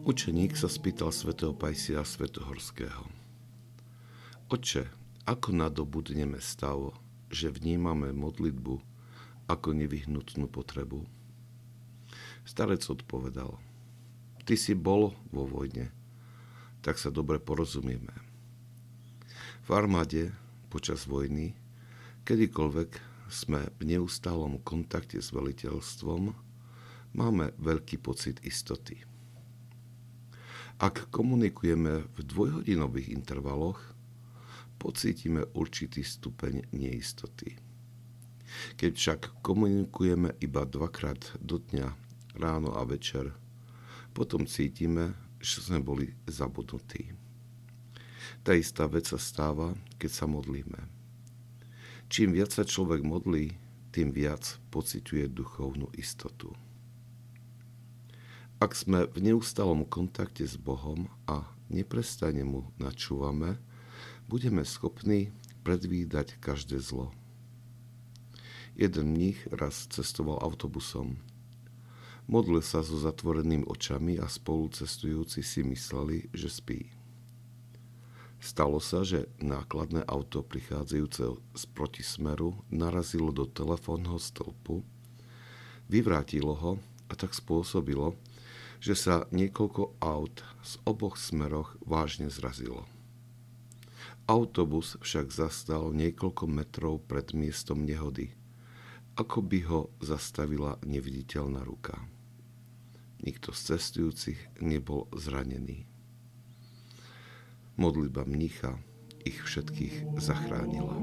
Učeník sa spýtal svätého Pajsia Svetohorského. Oče, ako nadobudneme stav, že vnímame modlitbu ako nevyhnutnú potrebu? Starec odpovedal, ty si bol vo vojne, tak sa dobre porozumieme. V armáde počas vojny, kedykoľvek sme v neustálom kontakte s veliteľstvom, máme veľký pocit istoty. Ak komunikujeme v dvojhodinových intervaloch, pocítime určitý stupeň neistoty. Keď však komunikujeme iba dvakrát do dňa, ráno a večer, potom cítime, že sme boli zabudnutí. Tá istá vec sa stáva, keď sa modlíme. Čím viac sa človek modlí, tým viac pociťuje duchovnú istotu. Ak sme v neustálom kontakte s Bohom a neprestane mu načúvame, budeme schopní predvídať každé zlo. Jeden mních raz cestoval autobusom. Modlil sa so zatvorenými očami a spolucestujúci si mysleli, že spí. Stalo sa, že nákladné auto prichádzajúce z protismeru narazilo do telefónneho stĺpu, vyvrátilo ho a tak spôsobilo, že sa niekoľko aut z oboch smeroch vážne zrazilo. Autobus však zastal niekoľko metrov pred miestom nehody, ako by ho zastavila neviditeľná ruka. Nikto z cestujúcich nebol zranený. Modlitba mnicha ich všetkých zachránila.